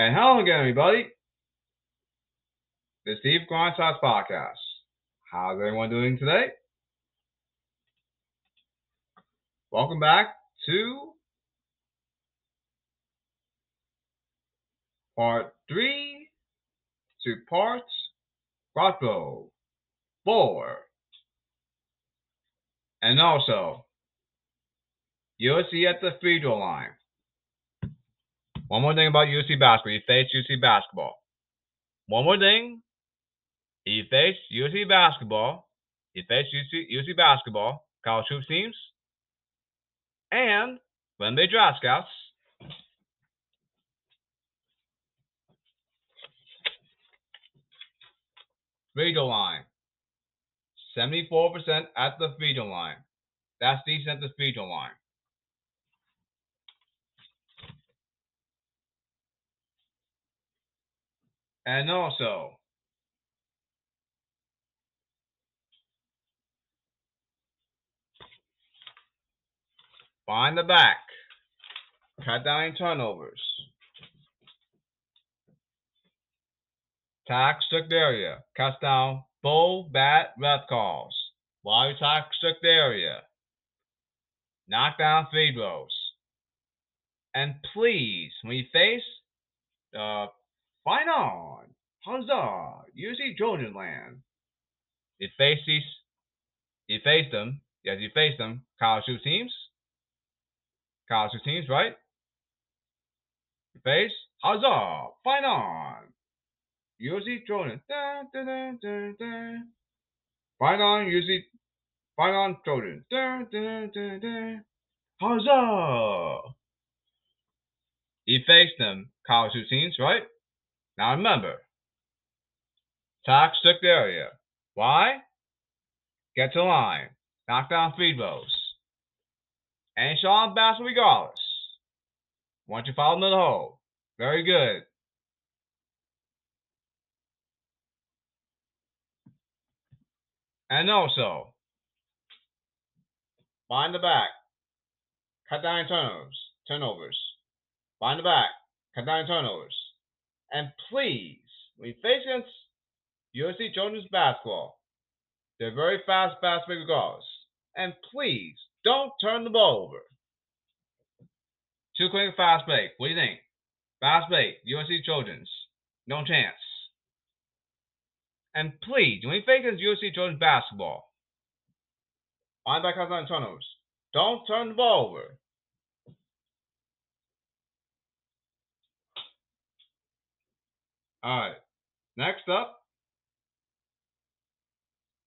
And hello again, everybody. The Steve Grindsize Podcast. How's everyone doing today? Welcome back to part three, to parts, quattro, four, and also USC at the free throw line. One more thing about UC basketball. You face UC basketball. One more thing. You face UC basketball. You face USC, USC basketball, college hoops teams, and when they draft scouts. Free throw line. 74% at the free throw line. That's decent at the free throw line. And also, find the back, cut down turnovers, tax strict area, cut down bull, bat, red calls, while you tax strict area, knock down free throws, and please, when you face uh, Fight on! You see Trojan land. You face these, you face them, yes, you face them, college teams. College teams, right? You face, huzzah! Fight on! UC Trojan. Da, da, da, on, UC, fight on Trojan. Da, da, da, da. Huzzah! You face them, college teams, right? Now remember, strict area. Why? Get to line. Knock down free throws. And Sean Bass regardless. Once you follow into the hole. Very good. And also, find the back. Cut down turnovers. Turnovers. Find the back. Cut down turnovers. And please, when you face against USC Trojans basketball, they're very fast, break regardless. And please, don't turn the ball over. Too quick, fast break. What do you think? Fast break, USC Trojans. No chance. And please, when you face it's USC Trojans basketball, on back on turnovers. Don't turn the ball over. All right. Next up,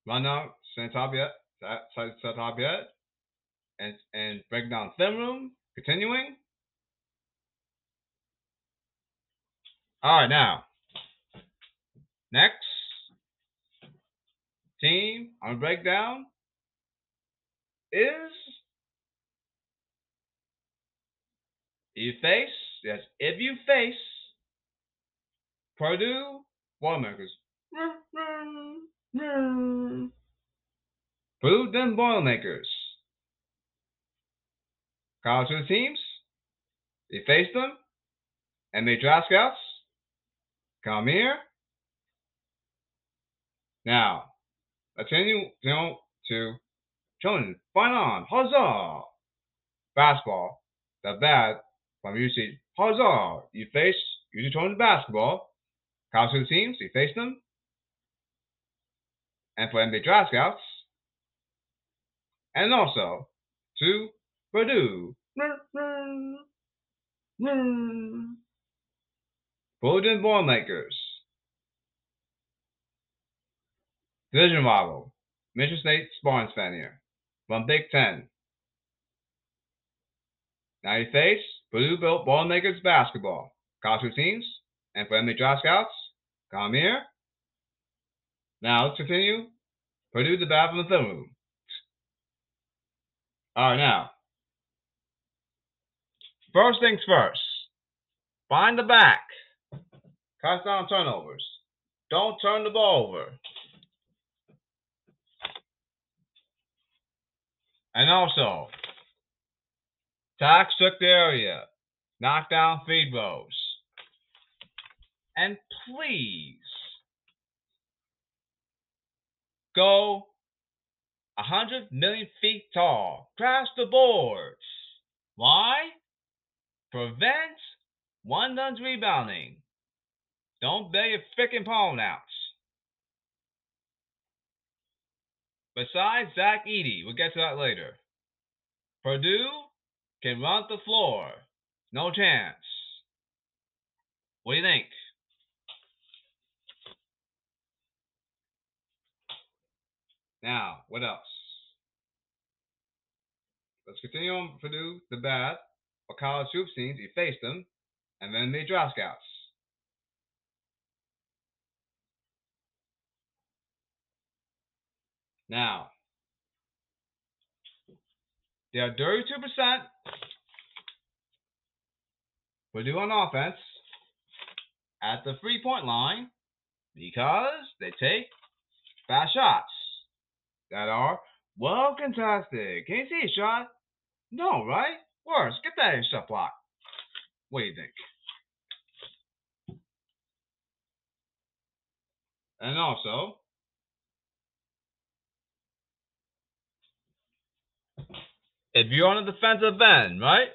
run out Santabiet, Santabiet, and and break down room. Continuing. All right, now. Next team on breakdown is you face yes if you face Purdue Boilermakers. Hmm. Purdue then Boilermakers. College the teams. They face them. And they draft scouts. Come here. Now, continue you to Jonas. Fight on. Huzzah! Basketball. The bad from UC. Huzzah! You face UC Trojans basketball. College teams, you face them. And for NBA draft scouts. And also to Purdue. Golden Ball Makers. Division rival. Michigan State Spartans fan here. From Big Ten. Now you face Purdue Ball Makers basketball. College teams. And for NBA draft scouts. Come here. Now let's continue. Purdue the and film room. All right, now. First things first. Find the back. Cut down turnovers. Don't turn the ball over. And also, tax strict area. Knock down feed throws. and please go 100 million feet tall. Crash the boards. Why? Prevent one done's rebounding. Don't bail your freaking pawn outs. Besides Zach Edey, we'll get to that later. Purdue can run the floor. No chance. What do you think? Now, what else? Let's continue on Purdue, the bad, or college hoops teams. You face them, and then the draft scouts. Now, they are 32% Purdue on offense at the three point line because they take fast shots that are well contested. Can you see a shot? No, right? Worse, get that in shot block. What do you think? And also, if you're on the defensive end, right?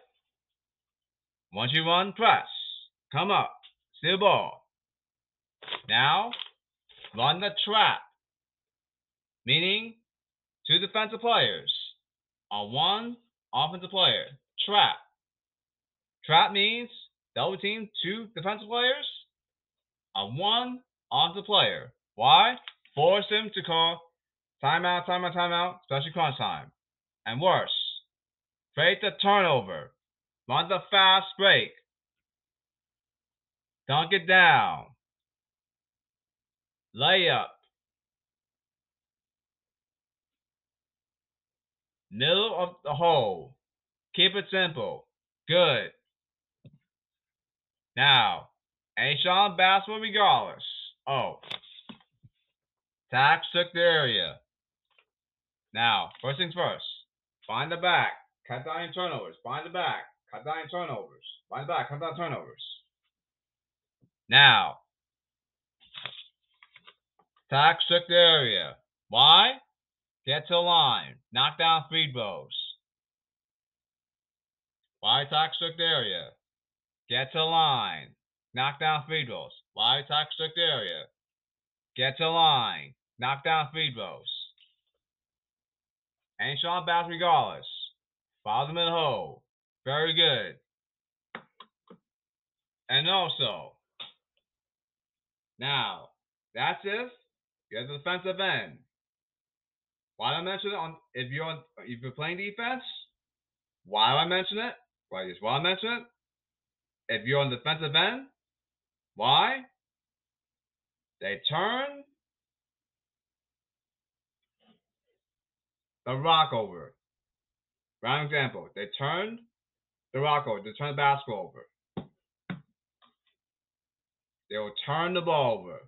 Once you run, press, come up, steal ball. Now, run the trap, meaning two defensive players on one offensive player. Trap. Trap means double team two defensive players on one offensive player. Why? Force him to call timeout, timeout, timeout, especially crunch time. And worse, create the turnover. Run the fast break. Dunk it down. Layup. Middle of the hole. Keep it simple. Good. Now, a shot basketball regardless. Oh. Tax took the area. Now, first things first. Find the back. Cut down turnovers. Find the back. Cut down turnovers. Find the back. Cut down turnovers. Now, tax took the area. Why? Get to line. Knock down free throws. Why tax took the area? Get to line. Knock down free throws. Why tax took the area? Get to line. Knock down free throws. And Sean Bass regardless. Follow them in hole. Very good. And also, now, that's if you're the defensive end. Why do I mention it on if you're on if you're playing defense? Why do I mention it? Why just why I mention it? If you're on defensive end, why? They turn the rock over. Round example. They turned the rock over. They turn the basketball over. They will turn the ball over.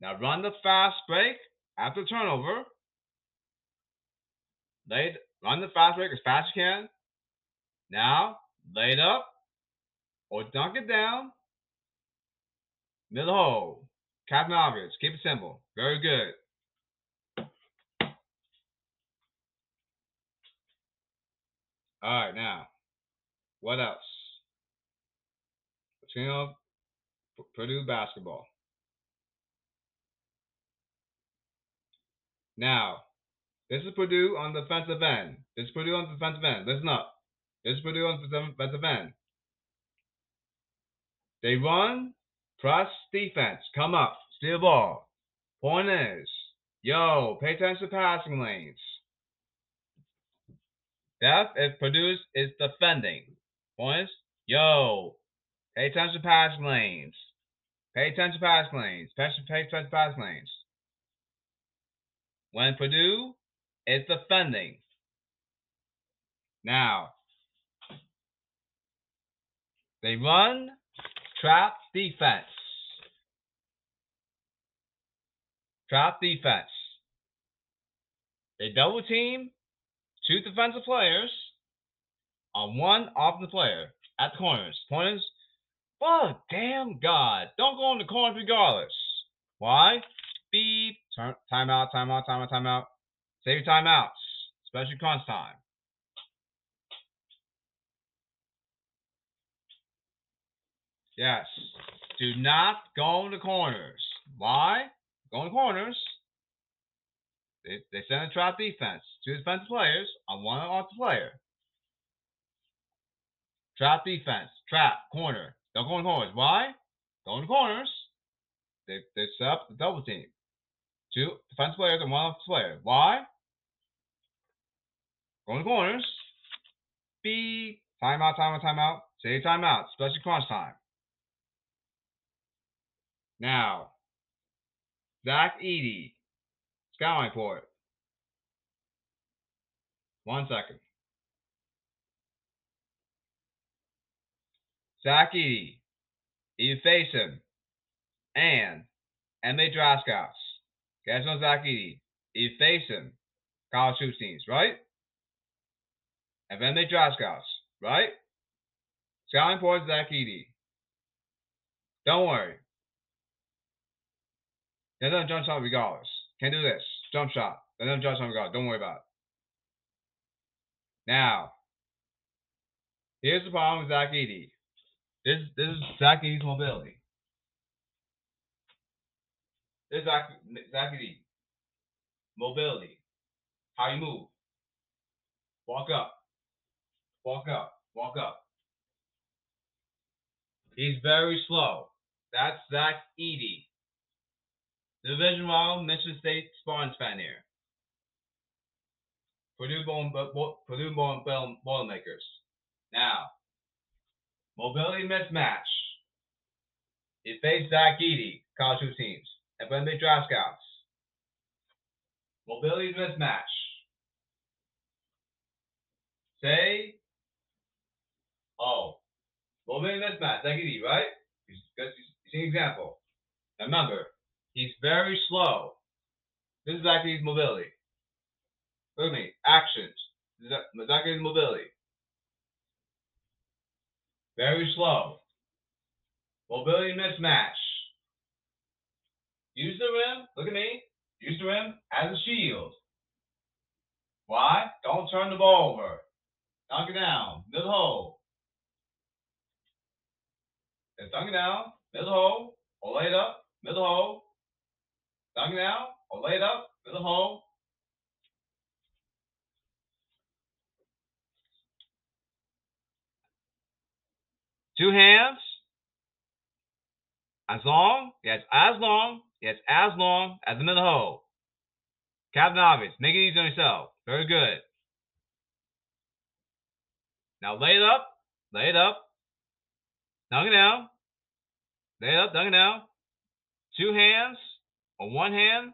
Now run the fast break after turnover. Lay, run the fast break as fast as you can. Now lay it up or dunk it down. Middle hole. Captain obvious. Keep it simple. Very good. All right, now, what else? Let's go Purdue basketball. Now, this is Purdue on the defensive end. This is Purdue on the defensive end. Listen up. This is Purdue on the defensive end. They run, press, defense, come up, steal ball. Point is, yo, pay attention to passing lanes. Def if Purdue is defending. Point is, yo, pay attention to passing lanes. Pay attention to passing lanes. Pay attention to passing lanes. When Purdue is defending. Now, they run trap defense. Trap defense. They double team two defensive players on one offensive player at the corners. Pointers, Oh, damn God. Don't go in the corners regardless. Why? Beep. Turn, timeout, timeout, timeout, timeout. Save your timeouts, especially crunch time. Yes. Do not go in the corners. Why? Go in the corners. They, they send a trap defense. Two defensive players on one offensive player. Trap defense. Trap. Corner. Don't go in corners. Why? Go in corners. They, they set up the double team. Two defensive players and one offensive player. Why? Go in corners. Be timeout, timeout, timeout. Say timeout, especially crunch time. Now, Zach Edey, scouting report. One second. Zach Edey, you face him, and Emily Draskowitz. Guys know Zach Edey. You face him, college hoops teams, right? They Draskowitz, right? Scouting report Zach Edey. Don't worry. They're gonna jump shot regardless. Can't do this. Jump shot. They're gonna jump shot regardless. Don't worry about it. Now, here's the problem with Zach Edey. This this is Zach Edey's mobility. This is Zach, Zach Edey. Mobility. How you move. Walk up. Walk up. Walk up. He's very slow. That's Zach Edey. Division rival, Michigan State Spartans fan here. Purdue Bone, Purdue Bone, Boilermakers. Now, mobility mismatch. He faced Zach Edey, college two teams, and when they draft scouts. Mobility mismatch. Say, oh, mobility mismatch, Zach Edey, right? You see an example. Remember, He's very slow. This is his mobility. Look at me. Actions. His mobility. Very slow. Mobility mismatch. Use the rim. Look at me. Use the rim as a shield. Why? Don't turn the ball over. Knock it down. Middle hole. It down. Middle hole. Or lay it up. Middle hole. Dug down or it up the hole. Two hands. As long, yes, as long, yes, as long as the middle hole. Captain Obvious. Make it easy on yourself. Very good. Now lay it up. Lay it up. It down. Lay up. Dunk it down. Two hands on one hand,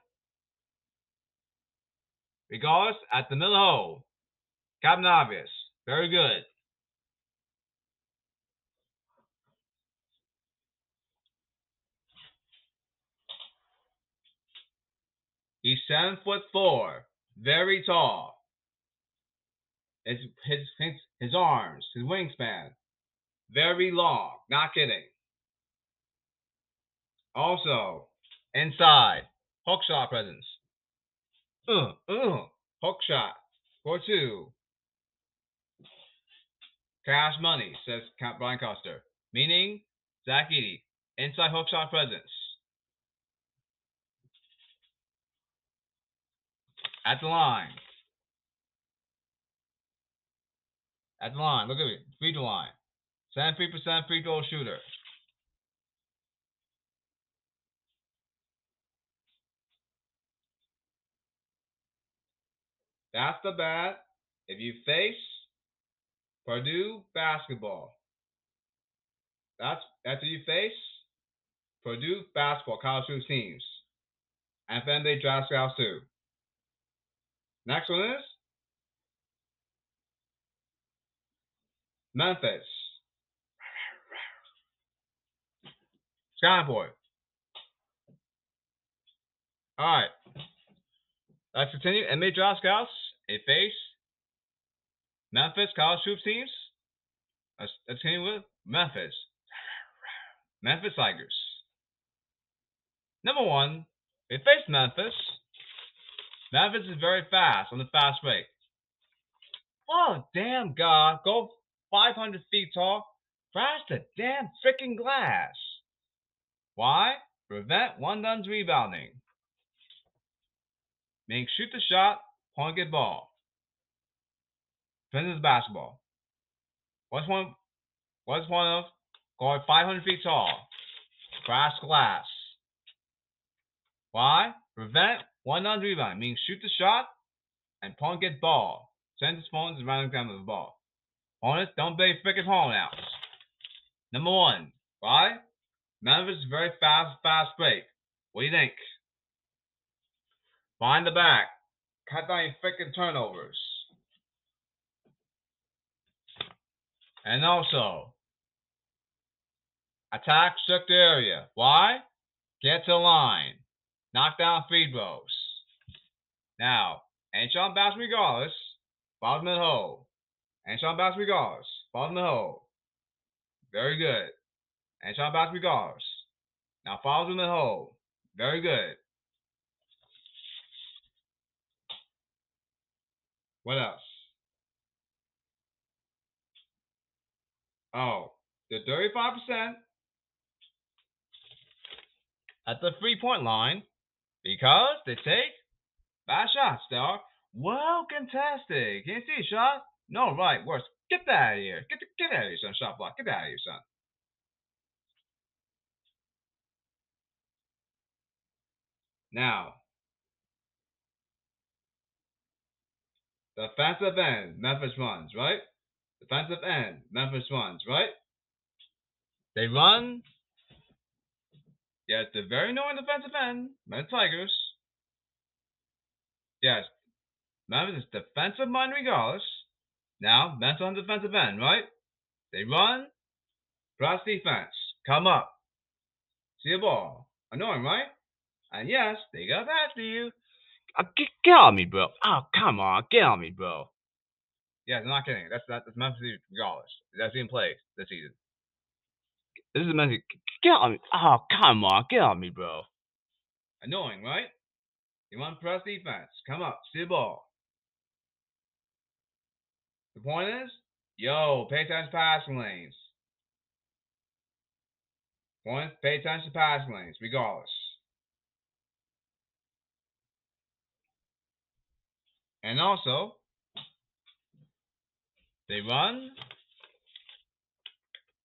regardless, at the middle hole. Captain Obvious. Very good. He's seven foot four, very tall. His, his, his, his arms, his wingspan, very long. Not kidding. Also, Inside. Hook shot presence. Uh, uh. Hook shot. For two. Cash money, says Brian Custer. Meaning, Zach Edey. Inside hook shot presence. At the line. At the line. Look at me. Free throw line. 73% free throw shooter. That's the bet. If you face Purdue basketball, that's after you face Purdue basketball college hoops teams, and then they draft scouts too. Next one is Memphis. Skyboy. All right. Let's continue. NBA draft scouts. A face. Memphis college hoops teams. Let's, let's continue with Memphis. Memphis Tigers. Number one, they face Memphis. Memphis is very fast on the fast break. Oh, damn God. Go 500 feet tall. Crash the damn freaking glass. Why? Prevent one dun's rebounding. Meaning shoot the shot, point get ball. Depends on basketball. What's one? What's one of going 500 feet tall? Crash glass. Why? Prevent one on rebound, meaning shoot the shot and point get ball. Send his phones running down with the ball. Opponents don't be freaking horn outs. Number one. Why? Memphis is very fast, fast break. What do you think? Find the back. Cut down freaking turnovers. And also, attack the area. Why? Get to line. Knock down free throws. Now, ain't Sean Bass regardless. Bottom of the hole. Ain't Sean Bass regardless. Bottom of the hole. Very good. Ain't Sean Bass regardless. Now follows in the hole. Very good. What else? Oh, the 35% at the three point line because they take bad shots, dog. Well contested. Can't see a shot? No, right. Worse. Get that out of here. Get the, get out of here, son. Shot block. Get out of here, son. Now, defensive end, Memphis runs, right? Defensive end, Memphis runs, right? They run. Yes, the very knowing defensive end, Memphis Tigers. Yes, Memphis is defensive mind regardless. Now, Memphis on defensive end, right? They run, cross defense, come up, see a ball. Annoying, right? And yes, they got back to you. Uh, get, get on me, bro. Oh, come on, get on me, bro. Yeah, I'm not kidding. That's not that's Memphis regardless. That's in play this season. This is Memphis. Get on me. Oh, come on, get on me, bro. Annoying, right? You want press defense. Come up, see the ball. The point is, yo, pay attention to passing lanes. Point, pay attention to passing lanes, regardless. And also, they run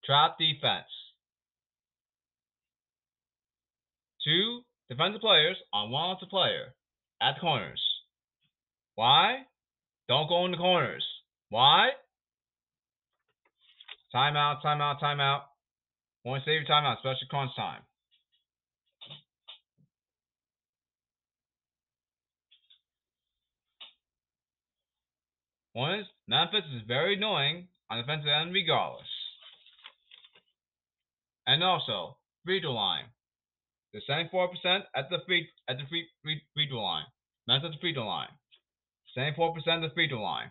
trap defense. Two defensive players on one offensive player at the corners. Why? Don't go in the corners. Why? Timeout, timeout, timeout. Want to save your timeout, especially crunch time. One is Memphis is very annoying on the defensive end regardless. And also, free throw line. The 74% at the free at the free free, free throw line. Memphis at the free throw line. 74% at the free throw line.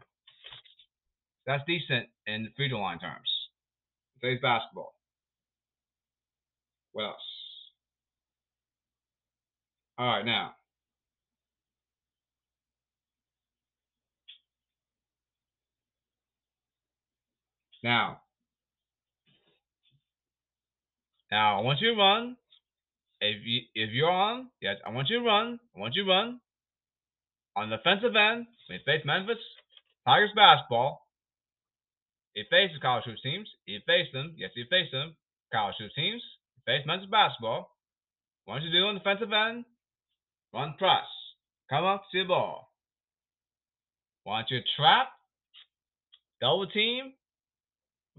That's decent in free throw line terms. Today's basketball. What else? All right, now Now, now I want you to run. If you if you're on, yes, I want you to run. I want you to run on the defensive end. We face Memphis Tigers basketball. It faces college hoops teams. You face them. Yes, you face them. College hoops teams. Face Memphis basketball. What you do on the defensive end? Run press. Come up, see the ball. Want you trap, double team,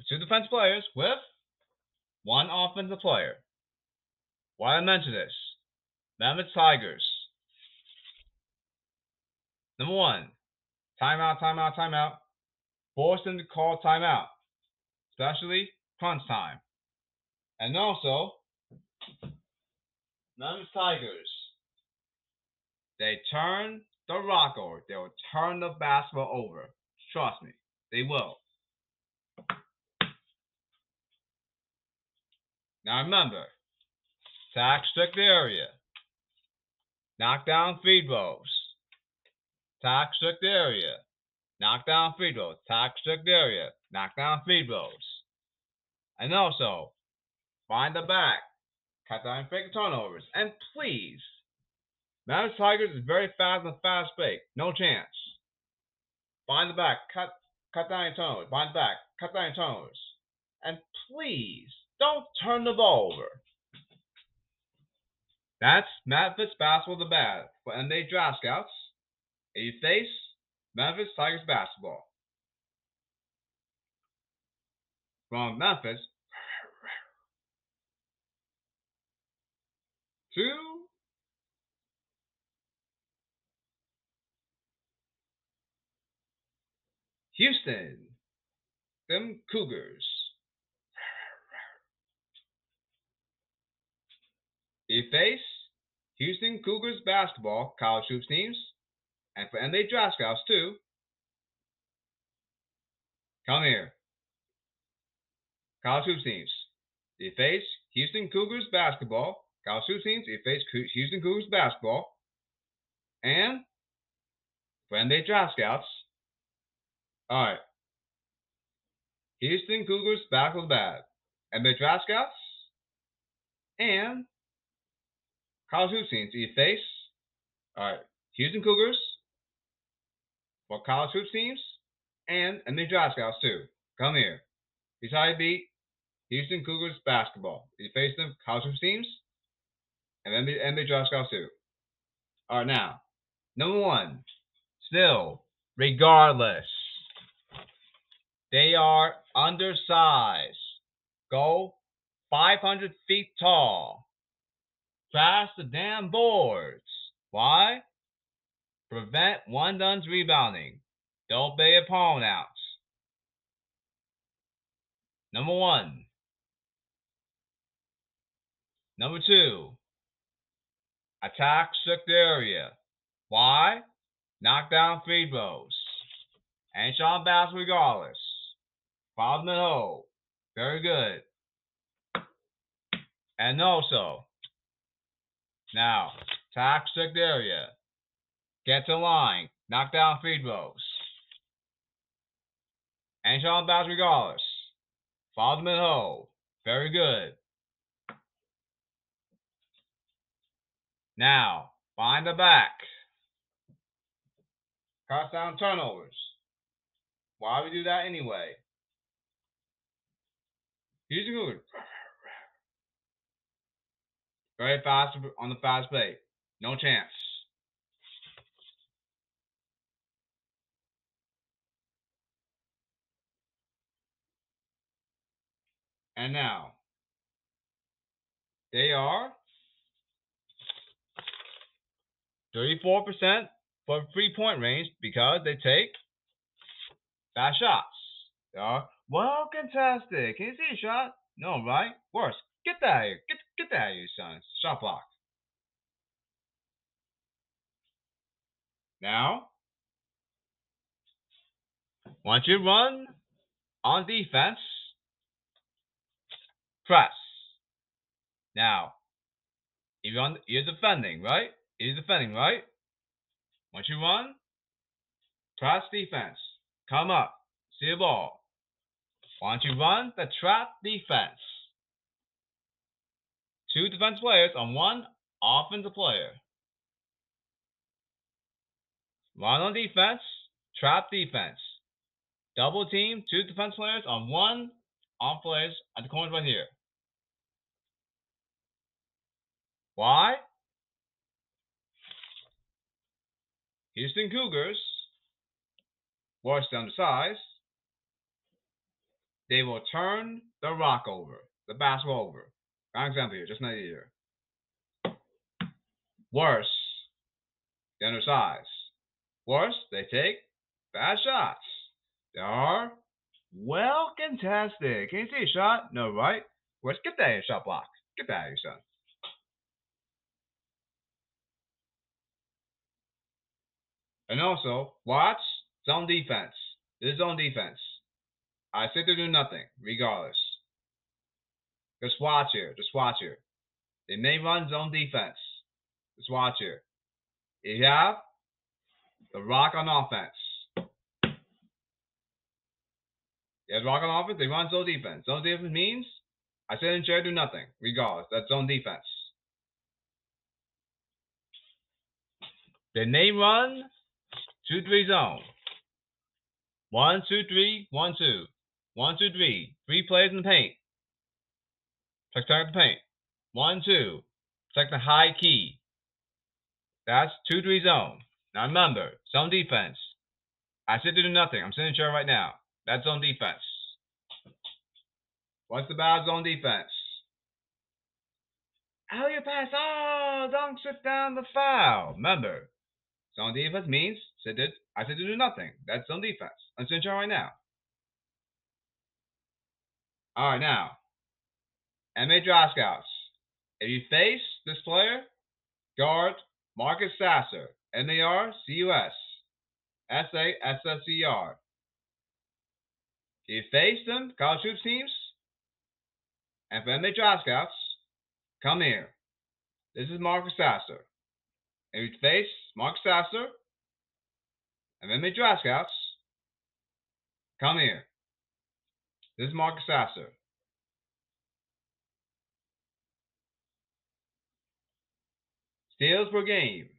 two defensive players with one offensive player. Why I mention this? Memphis Tigers. Number one, timeout, timeout, timeout. Force them to call timeout, especially crunch time. And also, Memphis Tigers. They turn the rock over. They will turn the basketball over. Trust me, they will. Now remember, attack strict area. Knock down feed throws. Attack strict area. Knock down feed throws. Attack strict area. Knock down feed throws. And also, find the back. Cut down fake turnovers. And please, Memphis Tigers is very fast and fast break. No chance. Find the back. Cut cut down your turnovers. Find the back. Cut down your turnovers. And please, don't turn the ball over. That's Memphis basketball the bad for NBA draft scouts. And you face Memphis Tigers basketball. From Memphis to Houston, them Cougars. They face Houston Cougars basketball college hoops teams, and for NBA draft scouts too. Come here. College hoops teams. They face Houston Cougars basketball college hoops teams. They face Houston Cougars basketball, and for NBA draft scouts. All right. Houston Cougars basketball bad. NBA draft scouts and College hoops teams you face. Right, Houston Cougars for college hoops teams and and the draft scouts too. Come here. Here's how you beat Houston Cougars basketball. You face them college hoops teams and then the the draft scouts too. All right, now number one, still regardless, they are undersized. Go 500 feet tall Trash the damn boards. Why? Prevent one duns rebounding. Don't be a pawn outs. Number one. Number two. Attack strict area. Why? Knock down free throws. And Sean Bass regardless. Problem at hole. Very good. And also, now, strict area. Get to line. Knock down feed throws. And on bounds regardless. Follow them in hole. Very good. Now, find the back. Cut down turnovers. Why we do that anyway? Here's a good very fast on the fast play. No chance. And now, they are 34% for three point range because they take fast shots. They are well contested. Can you see a shot? No, right? Worse. Get that here. Get, get that out of here, son. Shot block. Now, once you run on defense, press. Now, if you're, on, you're defending, right? You're defending, right? Once you run, press defense. Come up. See the ball. Once you run the trap defense, two defense players on one offensive player. One on defense, trap defense. Double team, two defense players on one on players at the corners right here. Why? Houston Cougars, worse than the size, they will turn the rock over, the basketball over. Wrong example here, just not here. Worse, the undersize. Worse, they take bad shots. They are well contested. Can you see a shot? No, right? Worse, get that shot block. Get that out of son. And also, watch zone defense. This is zone defense. I sit there do nothing, regardless. Just watch here. Just watch here. They may run zone defense. Just watch here. You have the rock on offense. You have rock on offense. They run zone defense. Zone defense means I sit in chair, do nothing, regardless. That's zone defense. Then they run two three zone. One two three one two. One two three. Three plays in the paint. Check target the paint. One two. Check the high key. That's two three zone. Now remember, zone defense. I sit to do nothing. I'm sitting in chair right now. That's zone defense. What's the bad zone defense? Alley pass. Oh, don't sit down the foul. Remember, zone defense means sit it. I sit to do nothing. That's zone defense. I'm in chair right now. All right, now, Draft scouts. If you face this player, guard Marcus Sasser, M A R C U S S A S S E R. If you face them, college hoops teams, and for draft scouts, come here. This is Marcus Sasser. If you face Marcus Sasser and draft scouts, come here. This is Marcus Sasser. Steals per game.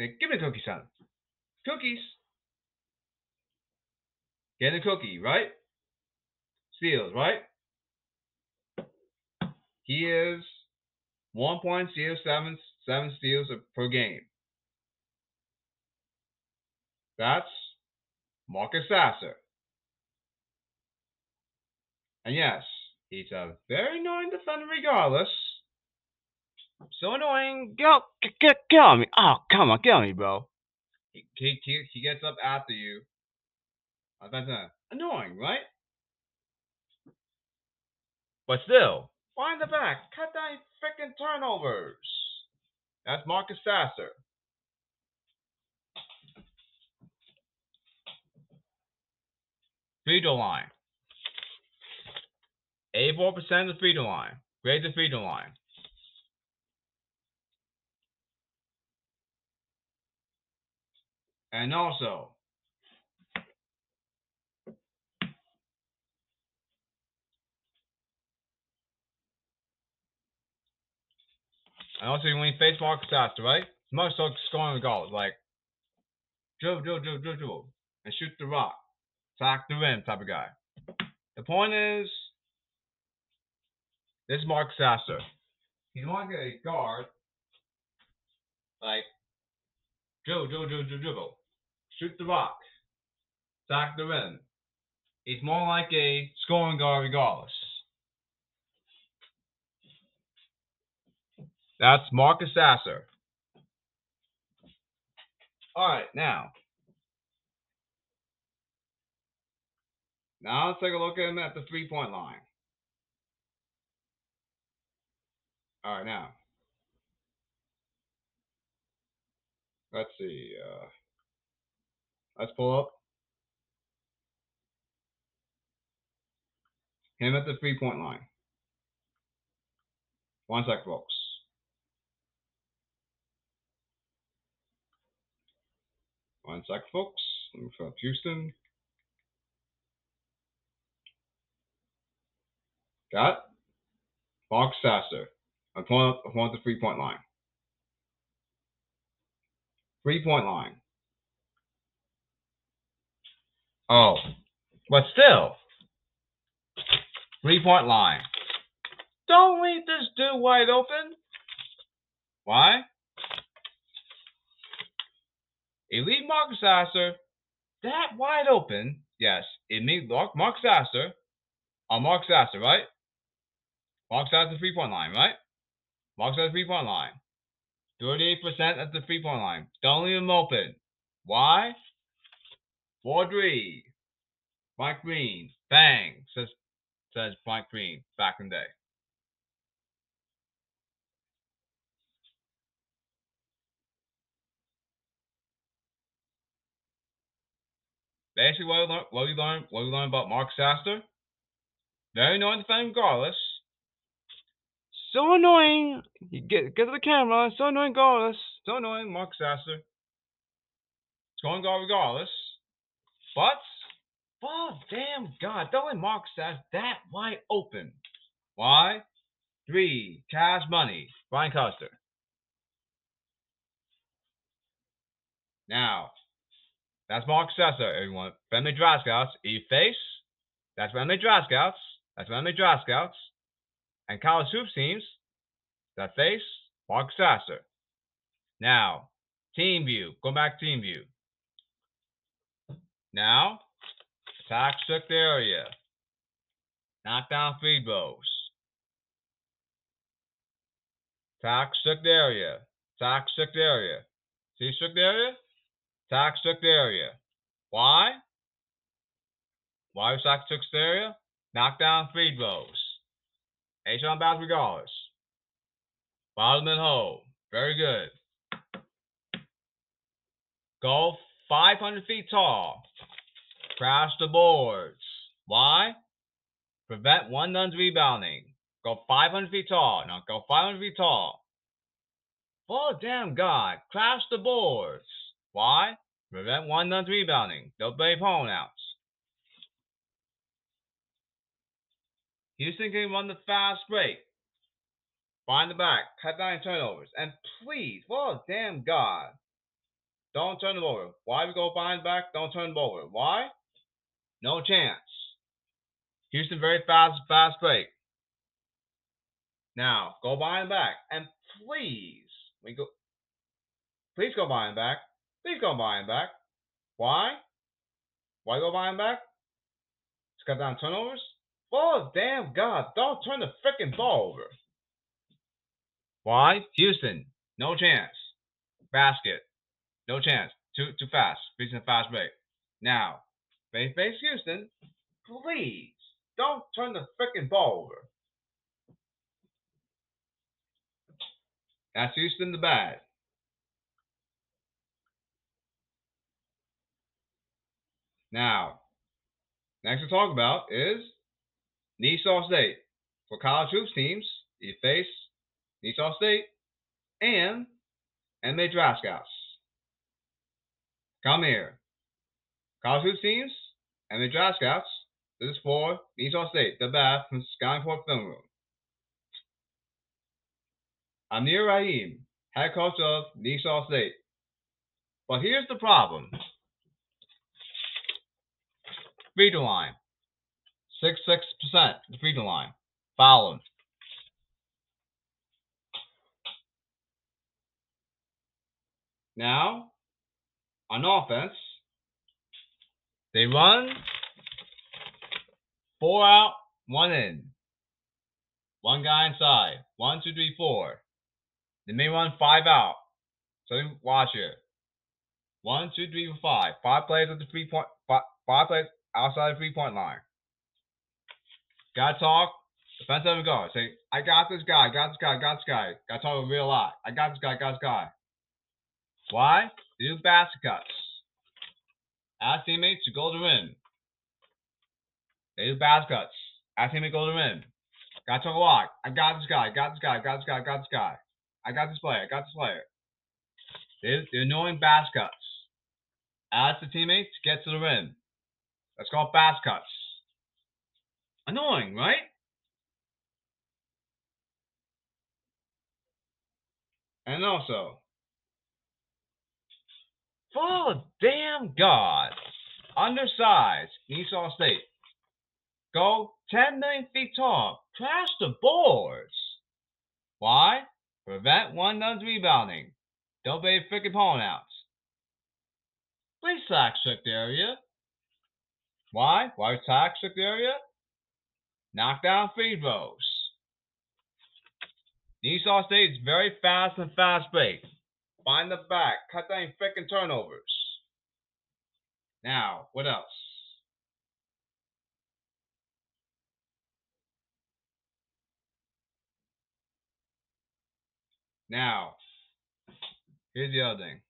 Okay, give me a cookie, son. Cookies. Get a cookie, right? Steals, right? He is 1.07 seven steals per game. That's Marcus Sasser. And yes, he's a very annoying defender regardless. So annoying. Get, get, get on me. Oh, come on. Get on me, bro. He, he, he gets up after you. That's uh, annoying, right? But still, wind the back. Cut down freaking turnovers. That's Marcus Sasser. Throw line. 84% of free throw line. Grade the throw line. And also, and also when you face Marcus Sasser, right? Marcus starts scoring the goals, like dribble, dribble, dribble, dribble, dribble, and shoot the rock, attack the rim type of guy. The point is, this is Marcus Sasser. He's want to get a guard, like dribble, dribble, dribble, dribble, shoot the rock, attack the rim. He's more like a scoring guard regardless. That's Marcus Sasser. All right, now. Now let's take a look at him at the three point line. All right, now. Let's see. Uh, let's pull up him at the three point line. One sec, folks. One sec, folks. Fill up Houston. Got Mark Sasser. I'm pulling up, pulling up the three point line. Three point line. Oh, but still, three point line. Don't leave this dude wide open. Why? It leave Marcus Sasser that wide open. Yes, it made Mark, Mark Sasser on Mark Sasser, right? Mark Sasser three point line, right? Mark Sasser three point line. 38% at the three point line. Don't leave him open. Why? 4 3. Mike Breen. Bang. Says says Mike Breen back in the day. Basically, what we learn, what we learn, what we learn about Mark Sasser, very annoying defender regardless. So annoying. Get get to the camera. So annoying, regardless. So annoying, Mark Sasser. It's going to go regardless. But, oh damn God, don't let Mark Sasser that wide open. Why? Three, cash money, Brian Custer. Now, that's Mark Sasser, everyone. Friendly Draft Scouts, E face. That's Friendly Draft Scouts. That's Friendly Draft Scouts. And college hoops teams that face Mark Sasser. Now, team view. Go back team view. Now, attack strict area. Knock down free throws. Attack strict area. Attack strict area. See strict area? Attack strict area. Why? Why attack strict area? Knock down free on bounds regardless. Bottom and hole. Very good. Go 500 feet tall. Crash the boards. Why? Prevent one none's rebounding. Go 500 feet tall. Now go 500 feet tall. Oh, damn God. Crash the boards. Why? Prevent one none's rebounding. Don't play outs. Houston can run the fast break. Find the back. Cut down turnovers. And please, well, damn God. Don't turn them over. Why we go behind back? Don't turn them over. Why? No chance. Houston very fast, fast break. Now go behind back and please, we go. Please go behind back. Please go behind back. Why? Why go behind back? Let's cut down turnovers. Oh damn God! Don't turn the freaking ball over. Why? Houston, no chance. Basket. No chance. Too too fast. Facing fast break. Now, face face Houston. Please don't turn the freaking ball over. That's Houston the bad. Now, next to talk about is Kennesaw State. For college hoops teams, you face Kennesaw State and NBA Draft Scouts. Come here. College hoops teams the draft scouts. This is for Kennesaw State, the Bath from Skyport Film Room. I'm Nir Rahim, head coach of Nassau State. But here's the problem. Free throw line. 66% the free throw line. Foul Now, on offense, they run four out, one in. One guy inside. One, two, three, four. They may run five out. So watch it. One, two, three, four, five. Five players at the three point five, five players outside the three point line. Gotta talk. Defensive guard. Say, I got this guy, got this guy, got this guy. Gotta talk a real lot. I got this guy, got this guy. Why? They do basket cuts. Ask teammates to go to rim. They do basket cuts. Ask teammates to go to the rim. Gotta talk a lot. I got this guy, got this guy, got this guy, got this guy. I got this player, I got this player. They, they're annoying basket cuts. Ask the teammates to get to the rim. That's called basket cuts. Annoying, right? And also, for damn God, undersized Kennesaw State. Go 10 million feet tall, crash the boards. Why? Prevent one none's rebounding. Don't be freaking pulling outs. Please sack strict area. Why? Why sack strict area? Knock down free throws. Nassau State is very fast and fast break. Find the back. Cut down freaking turnovers. Now, what else? Now, here's the other thing.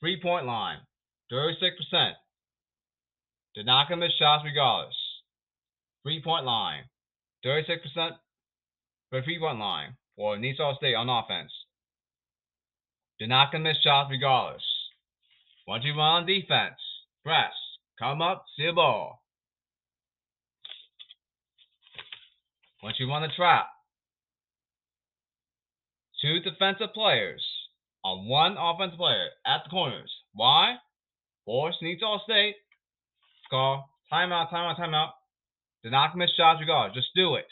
Three point line, 36%. Did not miss shots regardless. Three point line. 36% for three point line for Kennesaw State on offense. Did not miss shots regardless. Once you run on defense, press, come up, see a ball. Once you run the trap, two defensive players on one offensive player at the corners. Why? Force needs all state. Call timeout, timeout, timeout. Do not miss shots regardless. Just do it.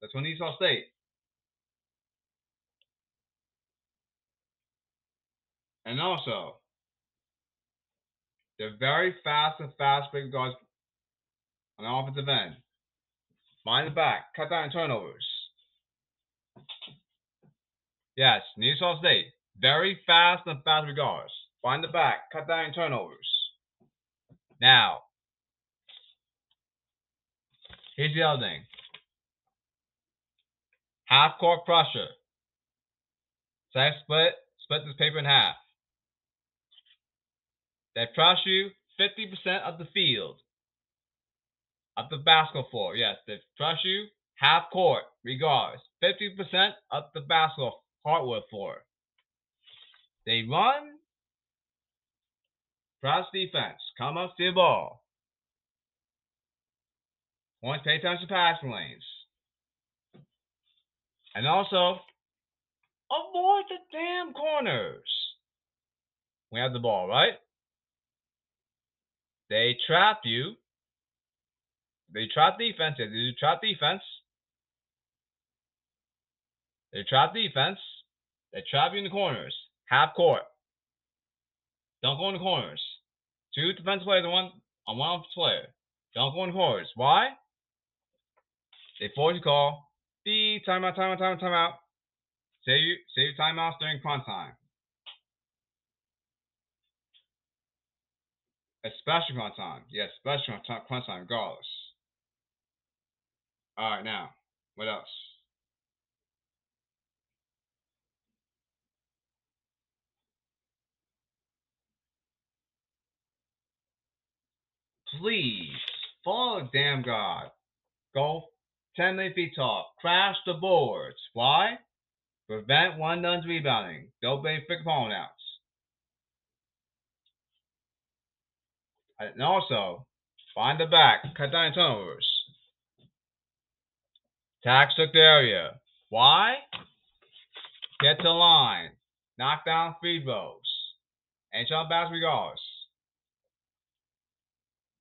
That's when needs all state. And also, they're very fast and fast break guards on the offensive end. Mind the back, cut down turnovers. Yes, South State. Very fast and fast regards. Find the back, cut down turnovers. Now, here's the other thing. Half court pressure. Say split, split this paper in half. They press you 50% of the field. Of the basketball floor. Yes, they press you half court, regardless. 50% of the basketball hardwood floor. They run, press defense, come up to the ball. Point pay attention to passing lanes. And also, avoid the damn corners. We have the ball, right? They trap you. They trap defense. They do trap defense. They trap defense. They trap you in the corners. Half court. Don't go in the corners. Two defensive players on one on one offensive player. Don't go in the corners. Why? They force you call. B timeout, timeout, timeout, timeout. Save you save your timeouts during crunch time. Especially crunch time. Yes, especially crunch time, regardless. All right, now, what else? Please follow damn God. Go 10 feet tall. Crash the boards. Why? Prevent one done's rebounding. Don't be freaking phone outs. And also, find the back. Cut down turnovers. Tax took the area. Why? Get to line. Knock down free throws. And jump basketball regards.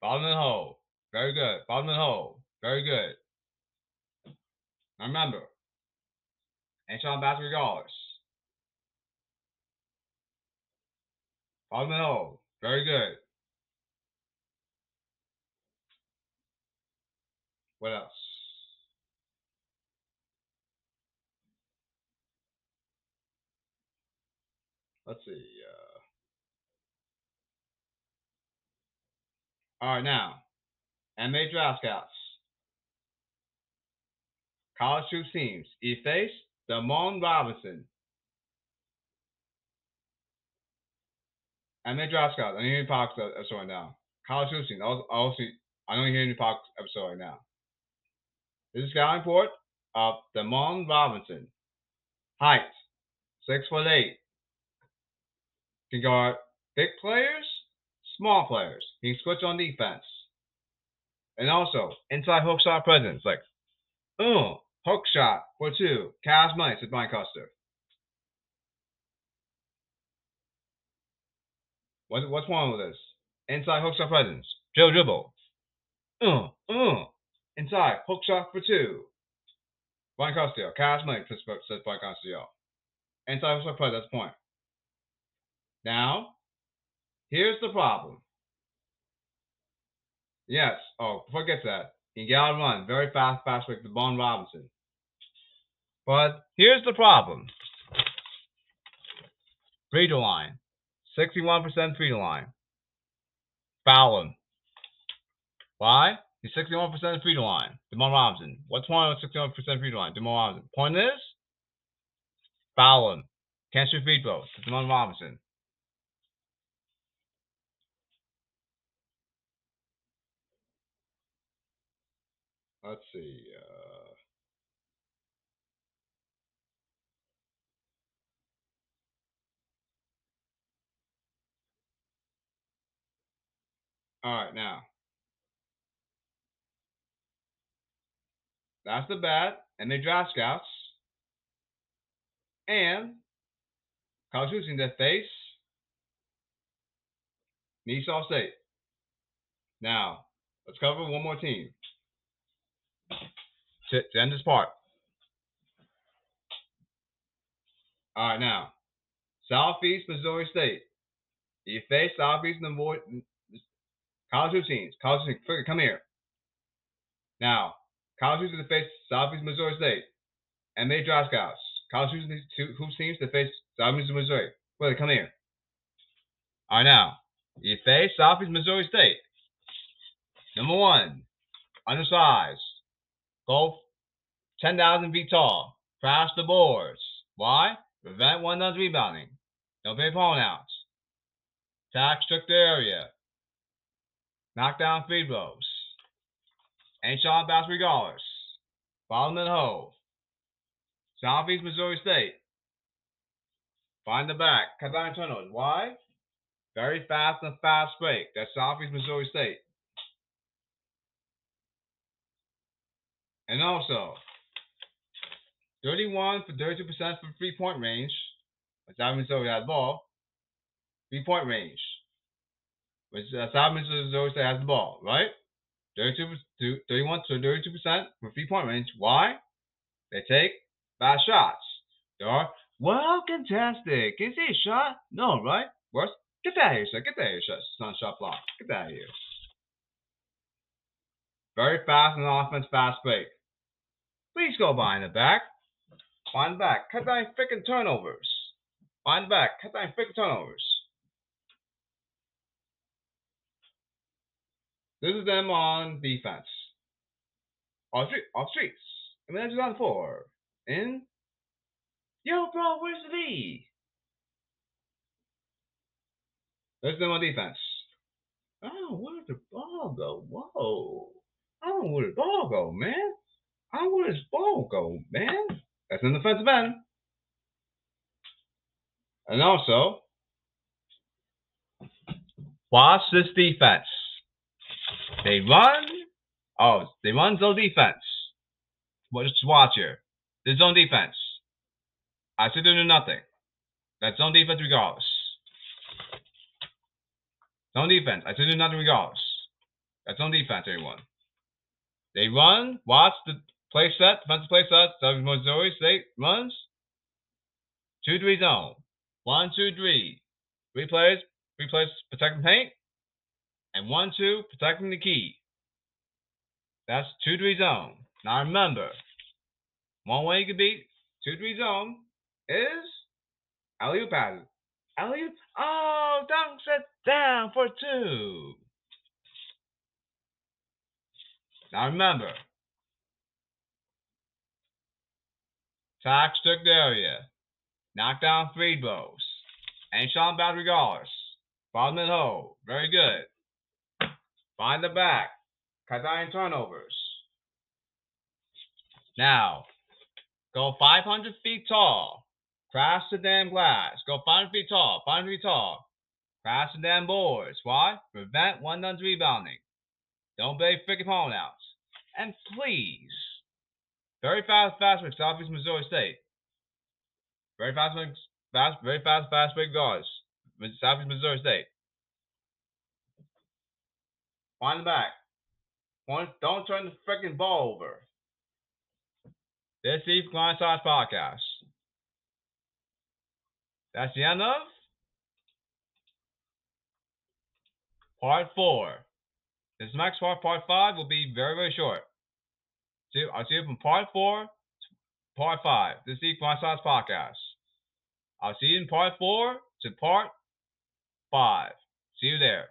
Bottom of the hole. Very good. Bottom of the hole. Very good. Remember, and Sean Bass regardless. Bottom of the hole. Very good. What else? Let's see. All right, now, NBA Draft Scouts. College Troop teams. Efface Demond Robinson. NBA Draft Scouts. I don't hear episode right now. College Troop teams. I don't hear any podcast episode right now. This is scouting report of Demond Robinson. Height, six foot eight. Can guard big players, small players. He can switch on defense. And also, inside hook shot presence. Like, oh, hook shot for two. Cavs money, said Brian Custer. What, what's wrong with this? Inside hook shot presence. Joe dribble. Uh, uh. Inside, hook shot for two. Brian Castillo, Cash Money, says Brian Castillo. Inside hook shot the point. Now, here's the problem. Yes, oh, forget that. He can out run. Very fast, fast to Bond Robinson. But here's the problem. Free throw line. 61% free throw line. Foul him. Why? He's 61% free throw line. Demond Robinson. What's wrong with 61% free throw line? Demond Robinson. Point is, foul him. Can't shoot free throws. Demond Robinson. Let's see. Uh, all right, now that's the bat and the draft scouts and college in their face. Kennesaw State. Now, let's cover one more team to, to end this part. All right, now, Southeast Missouri State. You face Southeast Missouri college teams. College come here. Now, college teams to face Southeast Missouri State, and they draft scouts. College teams, who teams to face Southeast Missouri. Wait, come here. All right, now, you face Southeast Missouri State. Number one, undersized, go 10,000 feet tall, crash the boards. Why? Prevent one does rebounding. Don't pay outs. Attack strict area. Knock down free throws. Ain't shot bass regardless. Bottom and hole. Southeast Missouri State. Find the back. Cut down tunnels. Why? Very fast and fast break. That's Southeast Missouri State. And also, 31 for 32% from three point range. That's Southeast Missouri has the ball. Three point range. Which Southeast Missouri State has the ball, right? 32, 31 to 32% from three point range. Why? They take fast shots. They are well contested. Can you see a shot? No, right? Worse, Get that here, sir. Get that here, sir. Son shot block. Get that here. Very fast on offense, fast break. Please go behind the back. Behind the back. Cut down freaking turnovers. Behind the back. Cut down freaking turnovers. This is them on defense. Off street, off streets. And then just on four. In. Yo, bro, where's the V? Let's them on defense. Oh, where did the ball go? Whoa. I don't know where the ball go, man. I where this ball go, man. That's an the defensive end. And also, watch this defense. They run. Oh, they run zone defense. Just watch here. This zone defense. I said they do nothing. That's zone defense regardless. Zone defense. I said do nothing regardless. That's on defense, everyone. They run, watch the play set, defensive play set. Southern Missouri State runs. 2 3 zone. 1 2 3. Three plays, three plays protecting paint. And 1 2 protecting the key. That's 2 3 zone. Now remember, one way you can beat 2 3 zone is alley oop passes. Elliot, oh, dunk set down for two. Now remember, tax strict area, knock down three throws, and Sean bad regardless. Bottom and hole, very good. Find the back, cut down turnovers. Now, go 500 feet tall Crash the damn glass. Go five feet tall. Five feet tall. Crash the damn boards. Why? Prevent one done rebounding. Don't be freaking outs. And please, very fast, fast break, Southeast Missouri State. Very fast, fast, very fast, fast break guards. Southeast Missouri State. Find the back. Don't turn the freaking ball over. This is Grind Size Podcast. That's the end of part four. This next part, part five, will be very, very short. See, I'll see you from part four to part five. This is the Size Podcast. I'll see you in part four to part five. See you there.